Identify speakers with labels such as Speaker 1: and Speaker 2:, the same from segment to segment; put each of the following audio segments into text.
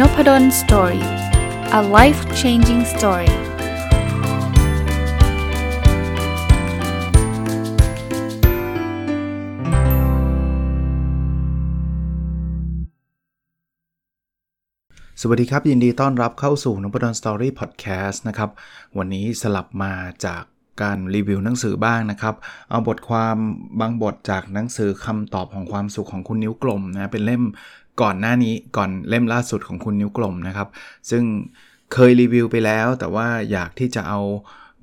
Speaker 1: Nopadol story a life changing story สวัสดีครับ ยินดีต้อนรับเข้าสู่นพดล story podcast นะครับ วันนี้สลับมาจากการรีวิวหนังสือบ้างนะครับ เอาบทความบางบทจากหนังสือคำตอบของความสุขของคุณนิ้วกลมนะ เป็นเล่ม ก่อนหน้านี้ก่อนเล่มล่าสุดของคุณนิ้วกลมนะครับ ซึ่งเคยรีวิวไปแล้ว แต่ว่าอยากที่จะเอา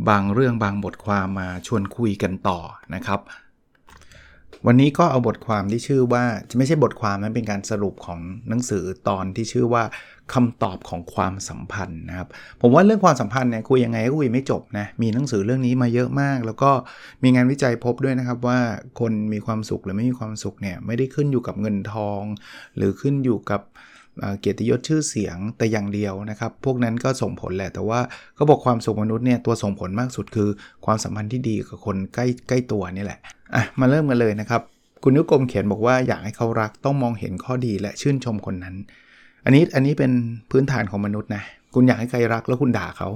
Speaker 1: บางเรื่องบางบทความมาชวนคุยกันต่อนะครับ วันนี้ก็เอาบทความที่ชื่อว่าจะไม่ใช่บทความนะเป็นการสรุปของหนังสือตอนที่ชื่อว่า คำตอบของความสัมพันธ์นะครับ ผมว่าเรื่องความสัมพันธ์เนี่ยคุยยังไงก็คุยไม่จบนะ มีหนังสือเรื่องนี้มาเยอะมาก แล้วก็มีงานวิจัยพบด้วยนะครับว่าคนมีความสุขหรือไม่มีความสุขเนี่ยไม่ได้ขึ้นอยู่กับเงินทอง หรือขึ้นอยู่กับเกียรติยศชื่อเสียงแต่อย่างเดียวนะครับ พวกนั้นก็ส่งผลแหละ แต่ว่าก็บอกความสุขมนุษย์เนี่ยตัวส่งผลมากสุดคือความสัมพันธ์ที่ดีกับคนใกล้ใกล้ตัวนี่แหละอะมาเริ่มกันเลยนะครับ คุณนุกรมเขียนบอกว่าอยากให้เขารักต้องมองเห็นข้อดีและชื่นชมคนนั้น อันนี้อันนี้เป็นพื้นฐานของมนุษย์นะ คุณอยากให้ใครรักแล้วคุณด่าเขา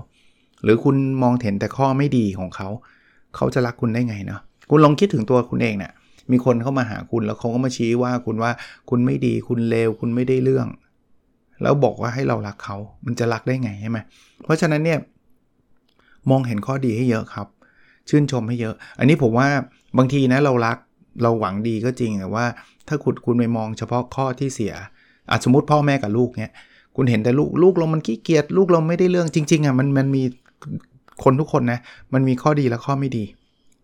Speaker 1: หรือคุณมองเห็นแต่ข้อไม่ดีของเขา เขาจะรักคุณได้ไงเนาะ คุณลองคิดถึงตัวคุณเองเนะี่ย มีคนเข้ามาหาคุณแล้วเขาก็มาชี้ว่าคุณว่าคุณไม่ดี คุณเลว คุณไม่ได้เรื่อง แล้วบอกว่าให้เรารักเขา มันจะรักได้ไงใช่ไหมเพราะฉะนั้นเนี่ยมองเห็นข้อดีให้เยอะครับ ชื่นชมให้เยอะ อันนี้ผมว่าบางทีนะเรารักเราหวังดีก็จริงแต่ว่า ถ้าคุณคุณไปมองเฉพาะข้อที่เสีย อาสมมติพ่อแม่กับลูกเนี่ยคุณเห็นแต่ลูกลูกเรามันขี้เกียจลูกเราไม่ได้เรื่องจริงๆอะมันมันมีคนทุกคนนะมันมีข้อดีและข้อไม่ดี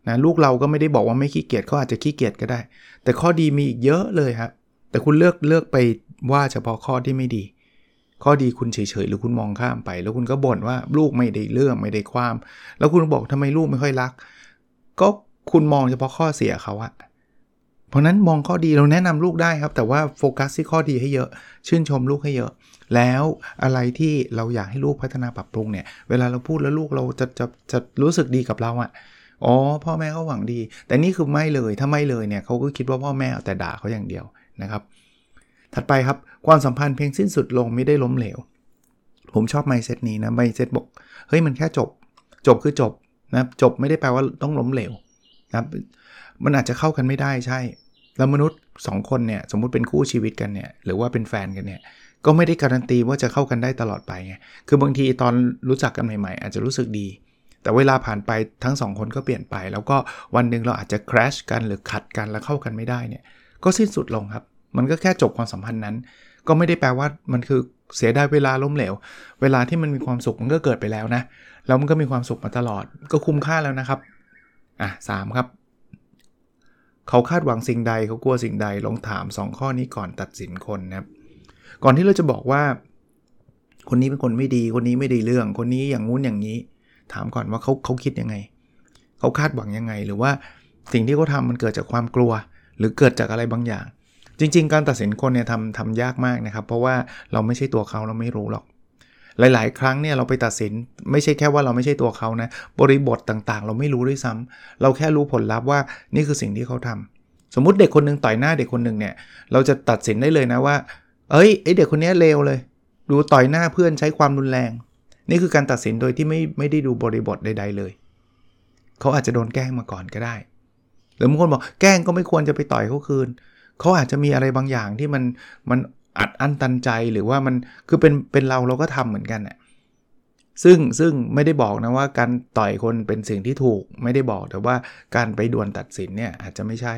Speaker 1: นะลูกเราก็ไม่ได้บอกว่าไม่ขี้เกียจเขาอาจจะขี้เกียจก็ได้ แต่ข้อดีมีอีกเยอะเลยครับแต่คุณเลือกเลือกไปว่าเฉพาะข้อที่ไม่ดี ข้อดีคุณเฉยๆหรือคุณมองข้ามไป แล้วคุณก็บ่นว่าลูกไม่ได้เรื่องไม่ได้ความ แล้วคุณบอกทำไมลูกไม่ค่อยรัก ก็คุณมองเฉพาะข้อเสียเขาอะ เพราะนั้นมองข้อดีเราแนะนำลูกได้ครับ แต่ว่าโฟกัสที่ข้อดีให้เยอะ ชื่นชมลูกให้เยอะ แล้วอะไรที่เราอยากให้ลูกพัฒนาปรับปรุงเนี่ย เวลาเราพูดแล้วลูกเราจะจะจะรู้สึกดีกับเราอะ่ะอ๋อพ่อแม่เขาหวังดี แต่นี่คือไม่เลยถ้าไม่เลยเนี่ยเขาก็คิดว่าพ่อแม่เอาแต่ด่าเขาอย่างเดียวนะครับถัดไปครับความสัมพันธ์เพียงสิ้นสุดลงไม่ได้ล้มเหลว ผมชอบไมเซตนี้นะไมเซตบอกเฮ้ยมันแค่จบ จบคือจบนะจบไม่ได้แปลว่าต้องล้มเหลว นะครับมันอาจจะเข้ากันไม่ได้ใช่ แล้วมนุษย์ 2 คนเนี่ยสมมุติเป็นคู่ชีวิตกันเนี่ยหรือว่าเป็นแฟนกันเนี่ยก็ไม่ได้การันตีว่าจะเข้ากันได้ตลอดไปไงคือบางทีตอนรู้จักกันใหม่ๆ อาจจะรู้สึกดี แต่เวลาผ่านไปทั้งสองคนก็เปลี่ยนไป แล้วก็วันหนึ่งเราอาจจะ crash กันหรือขัดกันแล้วเข้ากันไม่ได้เนี่ยก็สิ้นสุดลงครับ มันก็แค่จบความสัมพันธ์นั้น ก็ไม่ได้แปลว่ามันคือเสียได้เวลาล้มเหลว เวลาที่มันมีความสุขมันก็เกิดไปแล้วนะ แล้วมันก็มีความสุขมาตลอด ก็คุ้มค่าแล้วนะครับ อะสครับ เขาคาดหวังสิ่งใดเขากลัวสิ่งใดลองถาม 2 ข้อนี้ก่อนตัดสินคนนะครับ ก่อนที่เราจะบอกว่า คนนี้เป็นคนไม่ดีคนนี้ไม่ดีเรื่อง คนนี้อย่างงู้นอย่างนี้ ถามก่อนว่าเขาเขาคิดยังไง เขาคาดหวังยังไง หรือว่าสิ่งที่เขาทามันเกิดจากความกลัว หรือเกิดจากอะไรบางอย่าง จริง ๆ การตัดสินคนเนี่ยทำทำยากมากนะครับ เพราะว่าเราไม่ใช่ตัวเขาเราไม่รู้หรอก หลาย ๆ ครั้งเนี่ยเราไปตัดสินไม่ใช่แค่ว่าเราไม่ใช่ตัวเขานะบริบทต่างๆ เราไม่รู้ด้วยซ้ำเราแค่รู้ผลลัพธ์ว่านี่คือสิ่งที่เขาทำสมมุติเด็กคนนึงต่อยหน้าเด็กคนหนึ่งเนี่ยเราจะตัดสินได้เลยนะว่า เอ้ยไอเด็กคนนี้เลวเลย ดูต่อยหน้าเพื่อนใช้ความรุนแรง นี่คือการตัดสินโดยที่ไม่ไม่ได้ดูบริบทใด ๆ เลย เขาอาจจะโดนแกล้งมาก่อนก็ได้หรือบางคนบอกแกล้งก็ไม่ควรจะไปต่อยเขาคืนเขาอาจจะมีอะไรบางอย่างที่มันมัน อัดอั้นตันใจหรือว่ามันคือเป็นเป็นเราเราก็ทำเหมือนกันอะซึ่งซึ่งไม่ได้บอกนะว่าการต่อยคนเป็นสิ่งที่ถูกไม่ได้บอกแต่ว่าการไปด่วนตัดสินเนี่ยอาจจะไม่ใช่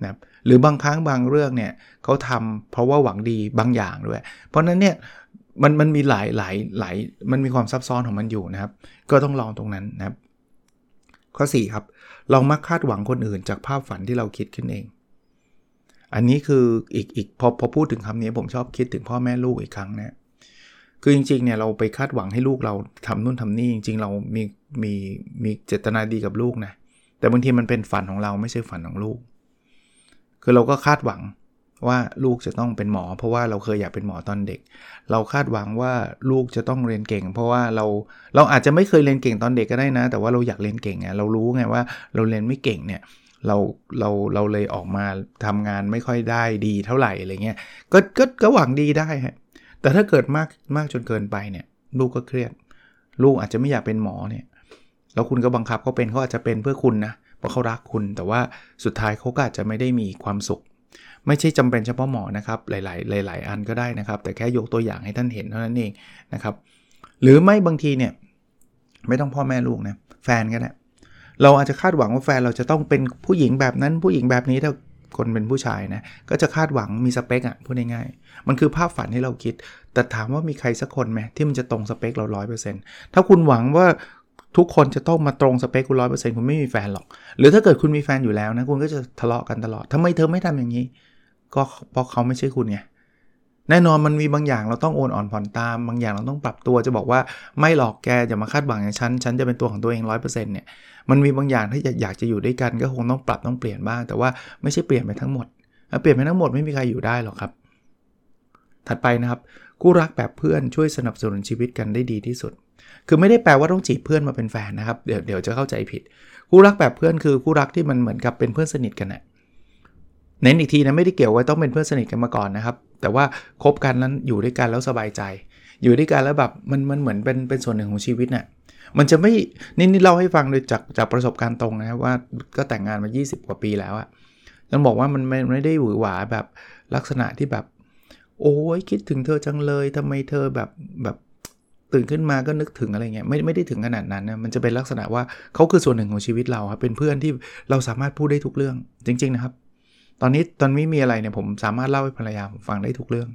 Speaker 1: นะครับหรือบางครั้งบางเรื่องเนี่ยเขาทำเพราะว่าหวังดีบางอย่างด้วย เพราะนั้นเนี่ยมันมันมีหลายหลายหลายมันมีความซับซ้อนของมันอยู่นะครับ ก็ต้องลองตรงนั้นนะครับ ข้อ 4 ครับ เรามักคาดหวังคนอื่นจากภาพฝันที่เราคิดขึ้นเอง อันนี้คืออีกอีกพอพอพูดถึงคำนี้ผมชอบคิดถึงพ่อแม่ลูกอีกครั้งนะคือจริงๆเนี่ยเราไปคาดหวังให้ลูกเราทำนู่นทำนี่จริงๆ เรามีมีมีเจตนาดีกับลูกนะแต่บางทีมันเป็นฝันของเราไม่ใช่ฝันของลูก คือเราก็คาดหวังว่าลูกจะต้องเป็นหมอ เพราะว่าเราเคยอยากเป็นหมอตอนเด็ก เราคาดหวังว่าลูกจะต้องเรียนเก่ง เพราะว่าเราเราอาจจะไม่เคยเรียนเก่งตอนเด็กก็ได้นะ แต่ว่าเราอยากเรียนเก่งไงเรารู้ไงว่าเราเรียนไม่เก่งเนี่ย เราเราเราเลยออกมาทำงานไม่ค่อยได้ดีเท่าไหร่อะไรเงี้ยก็ก็ก็หวังดีได้ฮะแต่ถ้าเกิดมากมากจนเกินไปเนี่ยลูกก็เครียด ลูกอาจจะไม่อยากเป็นหมอเนี่ยแล้วคุณก็บังคับเขาเป็นเขาอาจจะเป็นเพื่อคุณนะเพราะเขารักคุณ แต่ว่าสุดท้ายเขาก็อาจจะไม่ได้มีความสุข ไม่ใช่จำเป็นเฉพาะหมอนะครับหลาย ๆ หลาย ๆ อันก็ได้นะครับ แต่แค่ยกตัวอย่างให้ท่านเห็นเท่านั้นเองนะครับ หรือไม่บางทีเนี่ยไม่ต้องพ่อแม่ลูกนะแฟนก็ได้ เราอาจจะคาดหวังว่าแฟนเราจะต้องเป็นผู้หญิงแบบนั้นผู้หญิงแบบนี้ถ้าคนเป็นผู้ชายนะก็จะคาดหวังมีสเปคอะ่ะพูดง่ายๆมันคือภาพฝันที่เราคิด แต่ถามว่ามีใครสักคนไหมที่มันจะตรงสเปคเราร้อยเปอร์เซ็นต์ถ้าคุณหวังว่าทุกคนจะต้องมาตรงสเปคคุณร้อยเปอร์เซ็นต์คุณไม่มีแฟนหรอก หรือถ้าเกิดคุณมีแฟนอยู่แล้วนะคุณก็จะทะเลาะกันตลอดทำไมเธอไม่ทำอย่างนี้ ก็เพราะเขาไม่ใช่คุณไงแน่นอนมันมีบางอย่างเราต้องโอนอ่อนผ่อนตาม บางอย่างเราต้องปรับตัวจะบอกว่าไม่หลอกแกอย่ามาคาดหวังอย่างฉันฉันจะเป็นตัวของตัวเองร้อยเปอร์เซ็นต์เนี่ย มันมีบางอย่างที่อยากจะอยู่ด้วยกันก็คงต้องปรับต้องเปลี่ยนบ้าง แต่ว่าไม่ใช่เปลี่ยนไปทั้งหมด เปลี่ยนไปทั้งหมดไม่มีใครอยู่ได้หรอกครับ ถัดไปนะครับคู่รักแบบเพื่อนช่วยสนับสนุนชีวิตกันได้ดีที่สุด คือไม่ได้แปลว่าต้องจีบเพื่อนมาเป็นแฟนนะครับ เดี๋ยวเดี๋ยวจะเข้าใจผิด คู่รักแบบเพื่อนคือคู่รักที่มันเหมือนกับเป็นเพื่อนสนิทกันนะเน้นอีกทีนะไม่ได้เกี่ยวว่าต้องเป็นเพื่อนสนิทกันมาก่อนนะครับ แต่ว่าคบกันนั้นอยู่ด้วยกันแล้วสบายใจ อยู่ด้วยกันแล้วแบบมันมันเหมือนเป็นเป็นส่วนหนึ่งของชีวิตนะ่ะ มันจะไม่นี่นี่เล่าให้ฟังโดยจากจากประสบการณ์ตรงนะครับว่าก็แต่งงานมา 20 กว่าปีแล้วอะต้องบอกว่ามันไม่ไม่ได้หวือหวาแบบลักษณะที่แบบ โอ้ยคิดถึงเธอจังเลยทำไมเธอแบบแบบตื่นขึ้นมาก็นึกถึงอะไรเงี้ยไม่ไม่ได้ถึงขนาดนั้นนะมันจะเป็นลักษณะว่าเขาคือส่วนหนึ่งของชีวิตเราครับเป็นเพื่อนที่เราสามารถพูดได้ทุกเรื่องจริง ๆ นะครับ ตอนนี้ตอนไม่มีอะไรเนี่ยผมสามารถเล่าให้ภรรยาผมฟังได้ทุกเรื่อง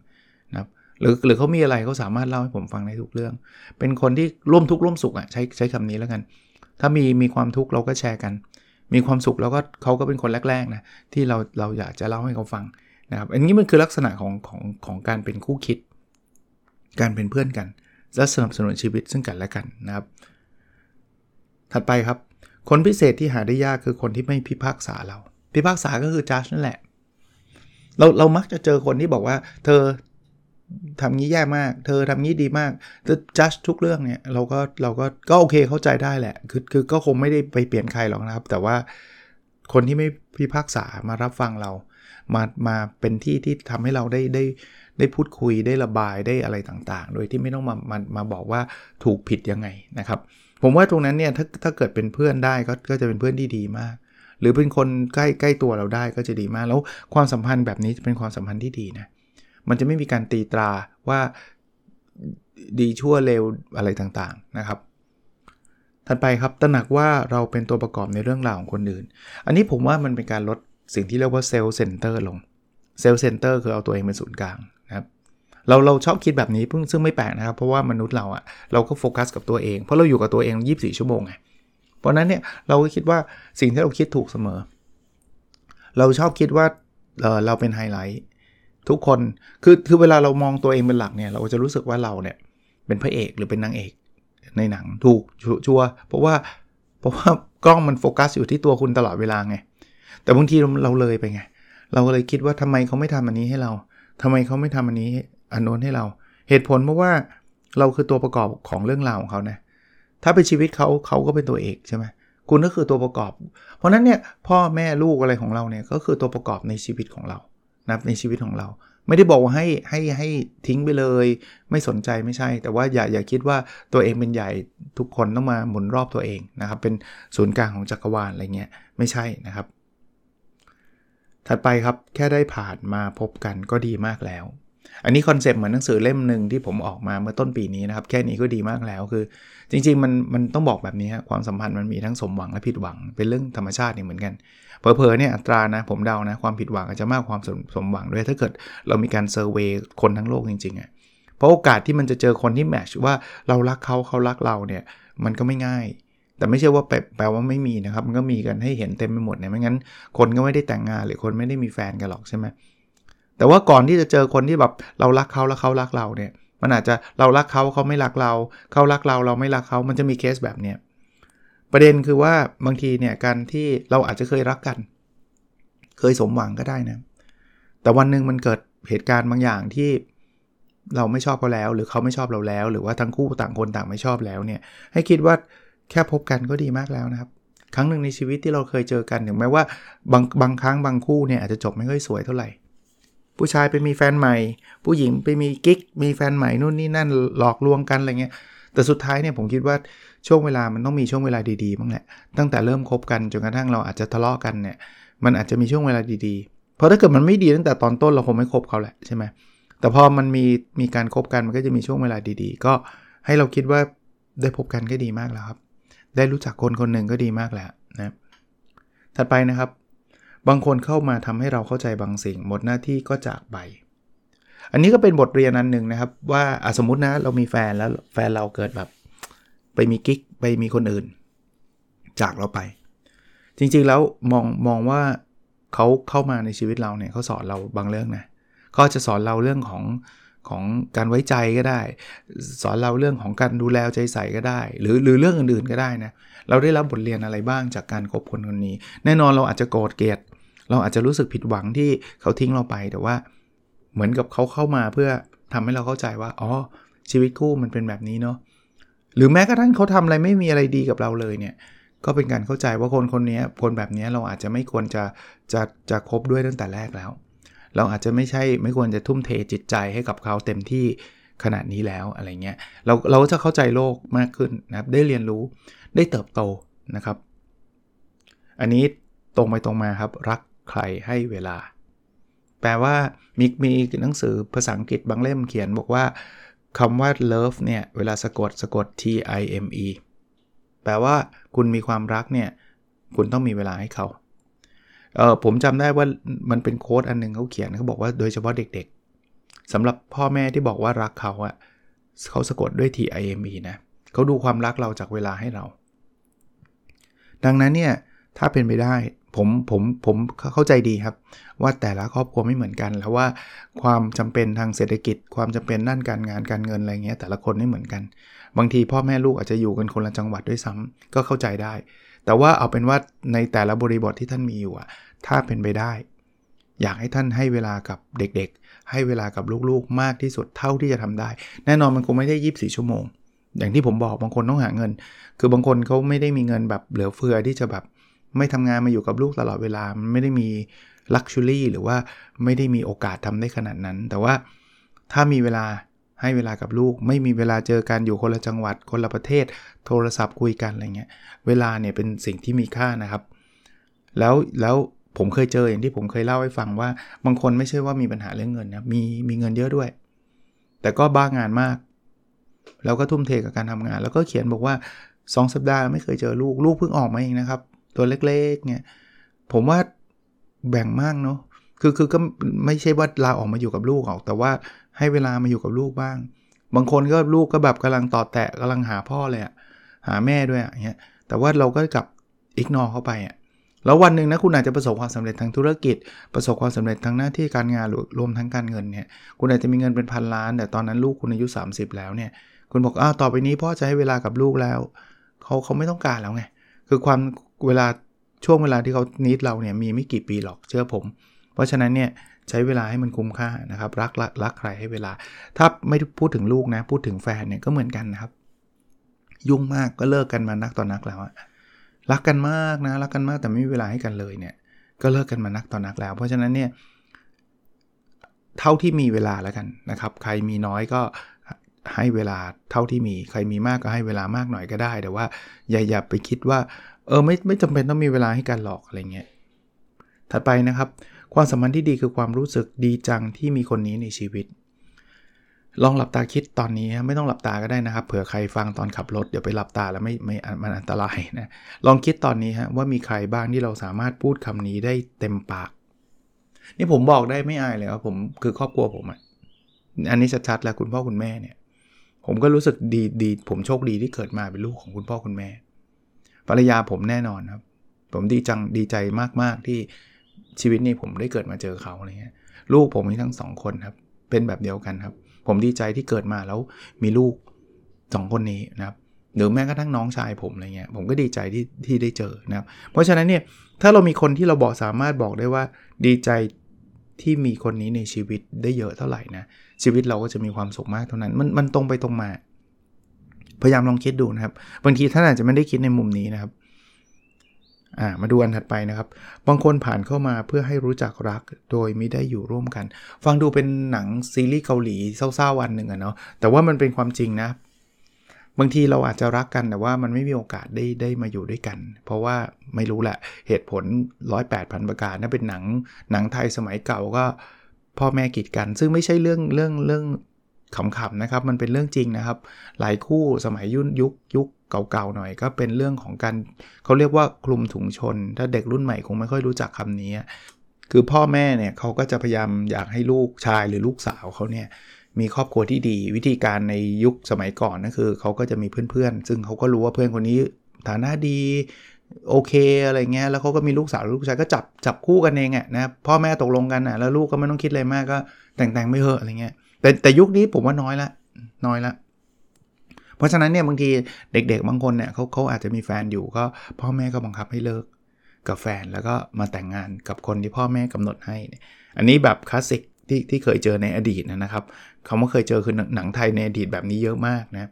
Speaker 1: หรือหรือเขามีอะไรเขาสามารถเล่าให้ผมฟังได้ทุกเรื่อง เป็นคนที่ร่วมทุกข์ร่วมสุขอะใช้ใช้คำนี้แล้วกัน ถ้ามีมีความทุกข์เราก็แชร์กัน มีความสุขแล้วก็เขาก็เป็นคนแรกๆนะที่เราเราอยากจะเล่าให้เขาฟังนะครับอันนี้มันคือลักษณะของของของการเป็นคู่คิด การเป็นเพื่อนกันและสนับสนุนชีวิตซึ่งกันและกันนะครับ ถัดไปครับ คนพิเศษที่หาได้ยากคือคนที่ไม่พิพากษาเรา พิพากษาก็คือจัดนั่นแหละ เราเรามักจะเจอคนที่บอกว่า เธอ ทำงี้แย่มาก เธอทำงี้ดีมากจะจัดทุกเรื่องเนี่ยเราก็เราก็ก็โอเคเข้าใจได้แหละ คือคือก็คงไม่ได้ไปเปลี่ยนใครหรอกนะครับ แต่ว่าคนที่ไม่พิพากษามารับฟังเรา มามาเป็นที่ที่ทำให้เราได้ได้ได้พูดคุยได้ระบายได้อะไรต่างๆ โดยที่ไม่ต้องมามามาบอกว่าถูกผิดยังไงนะครับ ผมว่าตรงนั้นเนี่ยถ้าถ้าเกิดเป็นเพื่อนได้ก็ก็จะเป็นเพื่อนที่ดีมาก หรือเป็นคนใกล้ใกล้ตัวเราได้ก็จะดีมาก แล้วความสัมพันธ์แบบนี้จะเป็นความสัมพันธ์ที่ดีนะ มันจะไม่มีการตีตราว่าดีชั่วเลวอะไรต่างๆนะครับ ถัดไปครับตระหนักว่าเราเป็นตัวประกอบในเรื่องราวของคนอื่น อันนี้ผมว่ามันเป็นการลดสิ่งที่เรียกว่า self-centered self-centered คือเอาตัวเองเป็นศูนย์กลางนะครับ เราเราชอบคิดแบบนี้เพิ่งซึ่งไม่แปลกนะครับ เพราะว่ามนุษย์เราอะเราก็โฟกัสกับตัวเอง เพราะเราอยู่กับตัวเอง 24 ชั่วโมงไง เพราะนั้นเนี่ยเราก็คิดว่าสิ่งที่เราคิดถูกเสมอ เราชอบคิดว่าเราเป็นไฮไลท์ ทุกคนคือคือเวลาเรามองตัวเองเป็นหลักเนี่ยเราจะรู้สึกว่าเราเนี่ยเป็นพระเอกหรือเป็นนางเอกในหนังถูกชัวเพราะว่าเพราะว่ากล้องมันโฟกัสอยู่ที่ตัวคุณตลอดเวลาไงแต่บางทีเราเลยไปไงเราก็เลยคิดว่าทำไมเขาไม่ทำอันนี้ให้เราทำไมเขาไม่ทำอันนี้อันโน้นให้เรา เหตุผลเพราะว่าเราคือตัวประกอบของเรื่องราวของเขานะถ้าเป็นชีวิตเขาเขาก็เป็นตัวเอกใช่ไหมคุณก็คือตัวประกอบ เพราะนั้นเนี่ยพ่อแม่ลูกอะไรของเราเนี่ยก็คือตัวประกอบในชีวิตของเรา นะในชีวิตของเรา ไม่ได้บอกว่าให้ให้ให้ทิ้งไปเลย ไม่สนใจไม่ใช่ แต่ว่าอย่าอย่าคิดว่าตัวเองเป็นใหญ่ทุกคนต้องมาหมุนรอบตัวเองนะครับเป็นศูนย์กลางของจักรวาลอะไรเงี้ยไม่ใช่นะครับ ถัดไปครับแค่ได้ผ่านมาพบกันก็ดีมากแล้ว อันนี้คอนเซปต์เหมือนหนังสือเล่มหนึ่งที่ผมออกมาเมื่อต้นปีนี้นะครับ แค่นี้ก็ดีมากแล้วคือ จริงๆมันมันต้องบอกแบบนี้ความสัมพันธ์มันมีทั้งสมหวังและผิดหวังเป็นเรื่องธรรมชาตินี่เหมือนกันเผลอๆเนี่ยอัตรานะผมเดานะความผิดหวังอาจจะมากความสมสมหวังด้วยถ้าเกิดเรามีการ survey คนทั้งโลกจริงๆอะ่ะเพราะโอกาสที่มันจะเจอคนที่ match ว่าเรารักเขาเขารักเราเนี่ยมันก็ไม่ง่าย แต่ไม่ใช่ว่าแปลว่าไม่มีนะครับมันก็มีกันให้เห็นเต็มไปหมดเนี่ยไม่งั้นคนก็ไม่ได้แต่งงานหรือคนไม่ได้มีแฟนกันหรอกใช่ไหม แต่ว่าก่อนที่จะเจอคนที่แบบเรารักเขาแล้วเขารักเราเนี่ยมันอาจจะเรารักเขาเขาไม่รักเราเขารักเราเราไม่รักเขามันจะมีเคสแบบเนี้ยประเด็นคือว่าบางทีเนี่ยการที่เราอาจจะเคยรักกัน เคยสมหวังก็ได้นะ แต่วันหนึ่งมันเกิดเหตุการณ์บางอย่างที่เราไม่ชอบเขาแล้ว หรือเขาไม่ชอบเราแล้ว หรือว่าทั้งคู่ต่างคนต่างไม่ชอบแล้วเนี่ย ให้คิดว่าแค่พบกันก็ดีมากแล้วนะครับ ครั้งหนึ่งในชีวิตที่เราเคยเจอกันถึงแม้ว่าบางบางครั้งบางคู่เนี่ยอาจจะจบไม่ค่อยสวยเท่าไหร่ ผู้ชายไปมีแฟนใหม่ ผู้หญิงไปมีกิ๊ก มีแฟนใหม่นู่นนี่นั่นหลอกลวงกันอะไรเงี้ย แต่สุดท้ายเนี่ยผมคิดว่าช่วงเวลามันต้องมีช่วงเวลาดีๆบ้างแหละ ตั้งแต่เริ่มคบกันจนกระทั่งเราอาจจะทะเลาะกันเนี่ย มันอาจจะมีช่วงเวลาดีๆ เพราะถ้าเกิดมันไม่ดีตั้งแต่ตอนต้นเราคงไม่คบเขาแหละใช่ไหมแต่พอมันมีมีการครบกันมันก็จะมีช่วงเวลาดีๆ ก็ให้เราคิดว่าได้พบกันก็ดีมากแล้วครับ ได้รู้จักคนคนหนึ่งก็ดีมากแล้วนะถัดไปนะครับ บางคนเข้ามาทำให้เราเข้าใจบางสิ่ง หมดหน้าที่ก็จากไป อันนี้ก็เป็นบทเรียนอันหนึ่งนะครับ ว่าสมมตินะเรามีแฟนแล้วแฟนเราเกิดแบบ ไปมีกิ๊กไปมีคนอื่น จากเราไป จริงๆแล้วมองมองว่าเขาเข้ามาในชีวิตเราเนี่ยเขาสอนเราบางเรื่องนะเขาจะสอนเราเรื่องของของการไว้ใจก็ได้ สอนเราเรื่องของการดูแลใจใส่ก็ได้ หรือหรือเรื่องอื่นๆก็ได้นะเราได้รับบทเรียนอะไรบ้างจากการคบคนคนนี้ แน่นอนเราอาจจะโกรธเกลียด เราอาจจะรู้สึกผิดหวังที่เขาทิ้งเราไป แต่ว่าเหมือนกับเขาเข้ามาเพื่อทำให้เราเข้าใจว่าอ๋อชีวิตคู่มันเป็นแบบนี้เนาะหรือแม้กระทั่งเขาทำอะไรไม่มีอะไรดีกับเราเลยเนี่ยก็เป็นการเข้าใจว่าคนคนนี้คนแบบนี้เราอาจจะไม่ควรจะจะจะคบด้วยตั้งแต่แรกแล้ว เราอาจจะไม่ใช่ไม่ควรจะทุ่มเทจิตใจให้กับเขาเต็มที่ขนาดนี้แล้วอะไรเงี้ยเราเราจะเข้าใจโลกมากขึ้นนะครับได้เรียนรู้ได้เติบโตนะครับ อันนี้ตรงไปตรงมาครับ รัก ใครให้เวลา แปลว่ามีมีหนังสือภาษาอังกฤษบางเล่มเขียนบอกว่าคำว่า love เนี่ยเวลาสะกดสะกด T I M E แปลว่าคุณมีความรักเนี่ยคุณต้องมีเวลาให้เขาเออผมจำได้ว่ามันเป็นโค้ดอันนึงเขาเขียนเขาบอกว่าโดยเฉพาะเด็กๆสำหรับพ่อแม่ที่บอกว่ารักเขาอะเขาสะกดด้วย T I M E นะเขาดูความรักเราจากเวลาให้เรา ดังนั้นเนี่ย ถ้าเป็นไปได้ผมผมผมเข้าใจดีครับ ว่าแต่ละครอบครัวไม่เหมือนกัน แล้วว่าความจำเป็นทางเศรษฐกิจ ความจำเป็นด้านการงานการเงินอะไรเงี้ยแต่ละคนไม่เหมือนกัน บางทีพ่อแม่ลูกอาจจะอยู่กันคนละจังหวัดด้วยซ้ำก็เข้าใจได้ แต่ว่าเอาเป็นว่าในแต่ละบริบทที่ท่านมีอยู่อะถ้าเป็นไปได้ อยากให้ท่านให้เวลากับเด็กๆ ให้เวลากับลูกๆ มากที่สุดเท่าที่จะทำได้ แน่นอนมันคงไม่ได้ยีิบสี่ชั่วโมง อย่างที่ผมบอกบางคนต้องหาเงิน คือบางคนเขาไม่ได้มีเงินแบบเหลือเฟือที่จะแบบ ไม่ทำงานมาอยู่กับลูกตลอดเวลา มันไม่ได้มี luxury หรือว่าไม่ได้มีโอกาสทำได้ขนาดนั้น แต่ว่าถ้ามีเวลาให้เวลากับลูก ไม่มีเวลาเจอกันอยู่คนละจังหวัด คนละประเทศ โทรศัพท์คุยกันอะไรเงี้ย เวลาเนี่ยเป็นสิ่งที่มีค่านะครับ แล้วแล้วผมเคยเจออย่างที่ผมเคยเล่าให้ฟังว่า บางคนไม่ใช่ว่ามีปัญหาเรื่องเงินนะ มีมีเงินเยอะด้วย แต่ก็บ้างานมาก แล้วก็ทุ่มเทกับการทำงาน แล้วก็เขียนบอกว่า 2 สัปดาห์ไม่เคยเจอลูก ลูกเพิ่งออกมาเองนะครับ ตัวเล็กๆเนี่ยผมว่าแบ่งมากเนาะคือคือก็ไม่ใช่ว่าลาออกมาอยู่กับลูกหรอกแต่ว่าให้เวลามาอยู่กับลูกบ้าง บางคนก็ลูกก็แบบกำลังต่อแตะกำลังหาพ่อเลยอะหาแม่ด้วยอะเงี้ยแต่ว่าเราก็กลับอิกนอเข้าไปอะแล้ววันหนึ่งนะคุณอาจจะประสบความสำเร็จทางธุรกิจ ประสบความสำเร็จทางหน้าที่การงานรวมทั้งการเงินเนี่ยคุณอาจจะมีเงินเป็นพันล้าน แต่ตอนนั้นลูกคุณอายุ 30 แล้วเนี่ยคุณบอกอ้าวต่อไปนี้พ่อจะให้เวลากับลูกแล้วเขาเขาไม่ต้องการแล้วไงคือความ เวลาช่วงเวลาที่เขานิดเราเนี่ยมีไม่กี่ปีหรอกเชื่อผม เพราะฉะนั้นเนี่ยใช้เวลาให้มันคุ้มค่านะครับรักรักใครให้เวลา ถ้าไม่พูดถึงลูกนะพูดถึงแฟนเนี่ยก็เหมือนกันนะครับ ยุ่งมากก็เลิกกันมานักต่อนนักแล้วอะรักกันมากนะรักกันมากแต่ไม่มีเวลาให้กันเลยเนี่ย ก็เลิกกันมานักต่อนนักแล้ว เพราะฉะนั้นเนี่ยเท่าที่มีเวลาแล้วกันนะครับ ใครมีน้อยก็ให้เวลาเท่าที่มี ใครมีมากก็ให้เวลามากหน่อยก็ได้ แต่ว่าอย่าอย่าไปคิดว่า เออไม่ไม่จำเป็นต้องมีเวลาให้กันหรอกอะไรเงี้ยถัดไปนะครับ ความสัมพันธ์ที่ดีคือความรู้สึกดีจังที่มีคนนี้ในชีวิต ลองหลับตาคิดตอนนี้ไม่ต้องหลับตาก็ได้นะครับ เผื่อใครฟังตอนขับรถเดี๋ยวไปหลับตาแล้วไม่ไม่มันอันตรายนะลองคิดตอนนี้ฮะว่ามีใครบ้างที่เราสามารถพูดคำนี้ได้เต็มปาก นี่ผมบอกได้ไม่อายเลยว่าผมคือครอบครัวผมอะอันนี้ชัดๆแล้วคุณพ่อคุณแม่เนี่ย ผมก็รู้สึกดีดีผมโชคดีที่เกิดมาเป็นลูกของคุณพ่อคุณแม่ ภรรยาผมแน่นอนครับ ผมดีจังดีใจมาก ๆ ที่ชีวิตนี้ผมได้เกิดมาเจอเขาอะไรเงี้ยลูกผมมีทั้งสองคนครับ เป็นแบบเดียวกันครับ ผมดีใจที่เกิดมาแล้วมีลูกสองคนนี้นะครับหรือแม้กระทั่งน้องชายผมอะไรเงี้ยผมก็ดีใจที่ที่ได้เจอนะครับ เพราะฉะนั้นเนี่ยถ้าเรามีคนที่เราบอกสามารถบอกได้ว่าดีใจที่มีคนนี้ในชีวิตได้เยอะเท่าไหร่นะชีวิตเราก็จะมีความสุขมากเท่านั้น มันมันตรงไปตรงมา พยายามลองคิดดูนะครับ บางทีท่านอาจจะไม่ได้คิดในมุมนี้นะครับอ่ามาดูอันถัดไปนะครับ บางคนผ่านเข้ามาเพื่อให้รู้จักรักโดยไม่ได้อยู่ร่วมกัน ฟังดูเป็นหนังซีรีส์เกาหลีเศร้าๆวันหนึ่งอะเนาะแต่ว่ามันเป็นความจริงนะบางทีเราอาจจะรักกันแต่ว่ามันไม่มีโอกาสได้ได้มาอยู่ด้วยกัน เพราะว่าไม่รู้แหละเหตุผลร้อยแปดพันประการนั่นเป็นหนังหนังไทยสมัยเก่าก็พ่อแม่กีดกัน ซึ่งไม่ใช่เรื่องเรื่องเรื่อง ขำๆนะครับ มันเป็นเรื่องจริงนะครับ หลายคู่สมัยยุ่นยุคยุคเก่าๆหน่อย ก็เป็นเรื่องของการเขาเรียกว่าคลุมถุงชน ถ้าเด็กรุ่นใหม่คงไม่ค่อยรู้จักคำนี้ คือพ่อแม่เนี่ยเขาก็จะพยายามอยากให้ลูกชายหรือลูกสาวเขาเนี่ยมีครอบครัวที่ดี วิธีการในยุคสมัยก่อนนั่นคือเขาก็จะมีเพื่อนๆ ซึ่งเขาก็รู้ว่าเพื่อนคนนี้ฐานะดีโอเคอะไรเงี้ยแล้วเขาก็มีลูกสาวลูกชายก็จับจับคู่กันเองอะนะพ่อแม่ตกลงกันอะแล้วลูกก็ไม่ต้องคิดอะไรมากก็แต่งแต่งไม่เหอะอะไรเงี้ย แต่แต่ยุคนี้ผมว่าน้อยละ น้อยละ เพราะฉะนั้นเนี่ยบางทีเด็ก ๆ บางคนเนี่ยเขาเขาอาจจะมีแฟนอยู่ก็พ่อแม่ก็บังคับให้เลิกกับแฟนแล้วก็มาแต่งงานกับคนที่พ่อแม่กำหนดให้ อันนี้แบบคลาสสิกที่ที่เคยเจอในอดีตนะครับคำว่าเคยเจอคือหนังไทยในอดีตแบบนี้เยอะมากนะ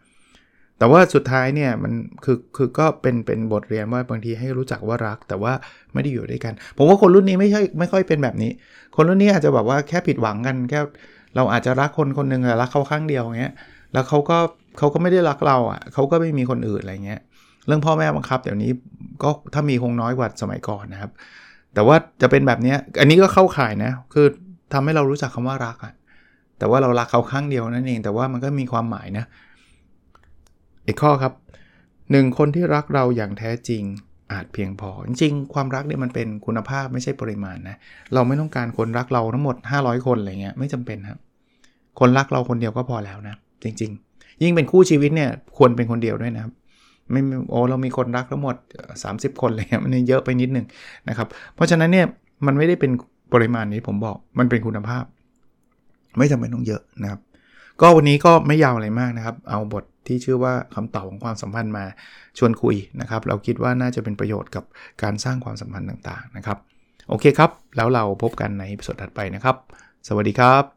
Speaker 1: แต่ว่าสุดท้ายเนี่ยมันคือคือก็เป็นเป็นบทเรียนว่าบางทีให้รู้จักว่ารัก แต่ว่าไม่ได้อยู่ด้วยกัน ผมว่าคนรุ่นนี้ไม่ใช่ไม่ค่อยเป็นแบบนี้ คนรุ่นนี้อาจจะแบบว่าแค่ผิดหวังกันแค่ เราอาจจะรักคนคนหนึ่งแต่รักเขาครั้งเดียวอย่างเงี้ยแล้วเขาก็เขาก็ไม่ได้รักเราอะเขาก็ไม่มีคนอื่นอะไรเงี้ยเรื่องพ่อแม่บังคับเดี๋ยวนี้ก็ถ้ามีคงน้อยกว่าสมัยก่อนนะครับ แต่ว่าจะเป็นแบบนี้อันนี้ก็เข้าข่ายนะคือทำให้เรารู้จักคำว่ารักอะแต่ว่าเรารักเขาครั้งเดียวนั่นเอง แต่ว่ามันก็มีความหมายนะ อีกข้อครับหนึ่งคนที่รักเราอย่างแท้จริงอาจเพียงพอ จริงๆความรักเนี่ยมันเป็นคุณภาพไม่ใช่ปริมาณนะ เราไม่ต้องการคนรักเราทั้งหมด 500 คนอะไรเงี้ยไม่จำเป็นครับ คนรักเราคนเดียวก็พอแล้วนะ จริง ๆ ยิ่งเป็นคู่ชีวิตเนี่ยควรเป็นคนเดียวด้วยนะครับไม่โอ้เรามีคนรักทั้งหมด 30 คนเลยมันเยอะไปนิดนึงนะครับ เพราะฉะนั้นเนี่ยมันไม่ได้เป็นปริมาณนี้ผมบอกมันเป็นคุณภาพ ไม่จำเป็นต้องเยอะนะครับ ก็วันนี้ก็ไม่ยาวอะไรมากนะครับ เอาบทที่ชื่อว่าคำตอบของความสัมพันธ์มาชวนคุยนะครับ เราคิดว่าน่าจะเป็นประโยชน์กับการสร้างความสัมพันธ์ต่างๆนะครับ โอเคครับ แล้วเราพบกันในสดถัดไปนะครับ สวัสดีครับ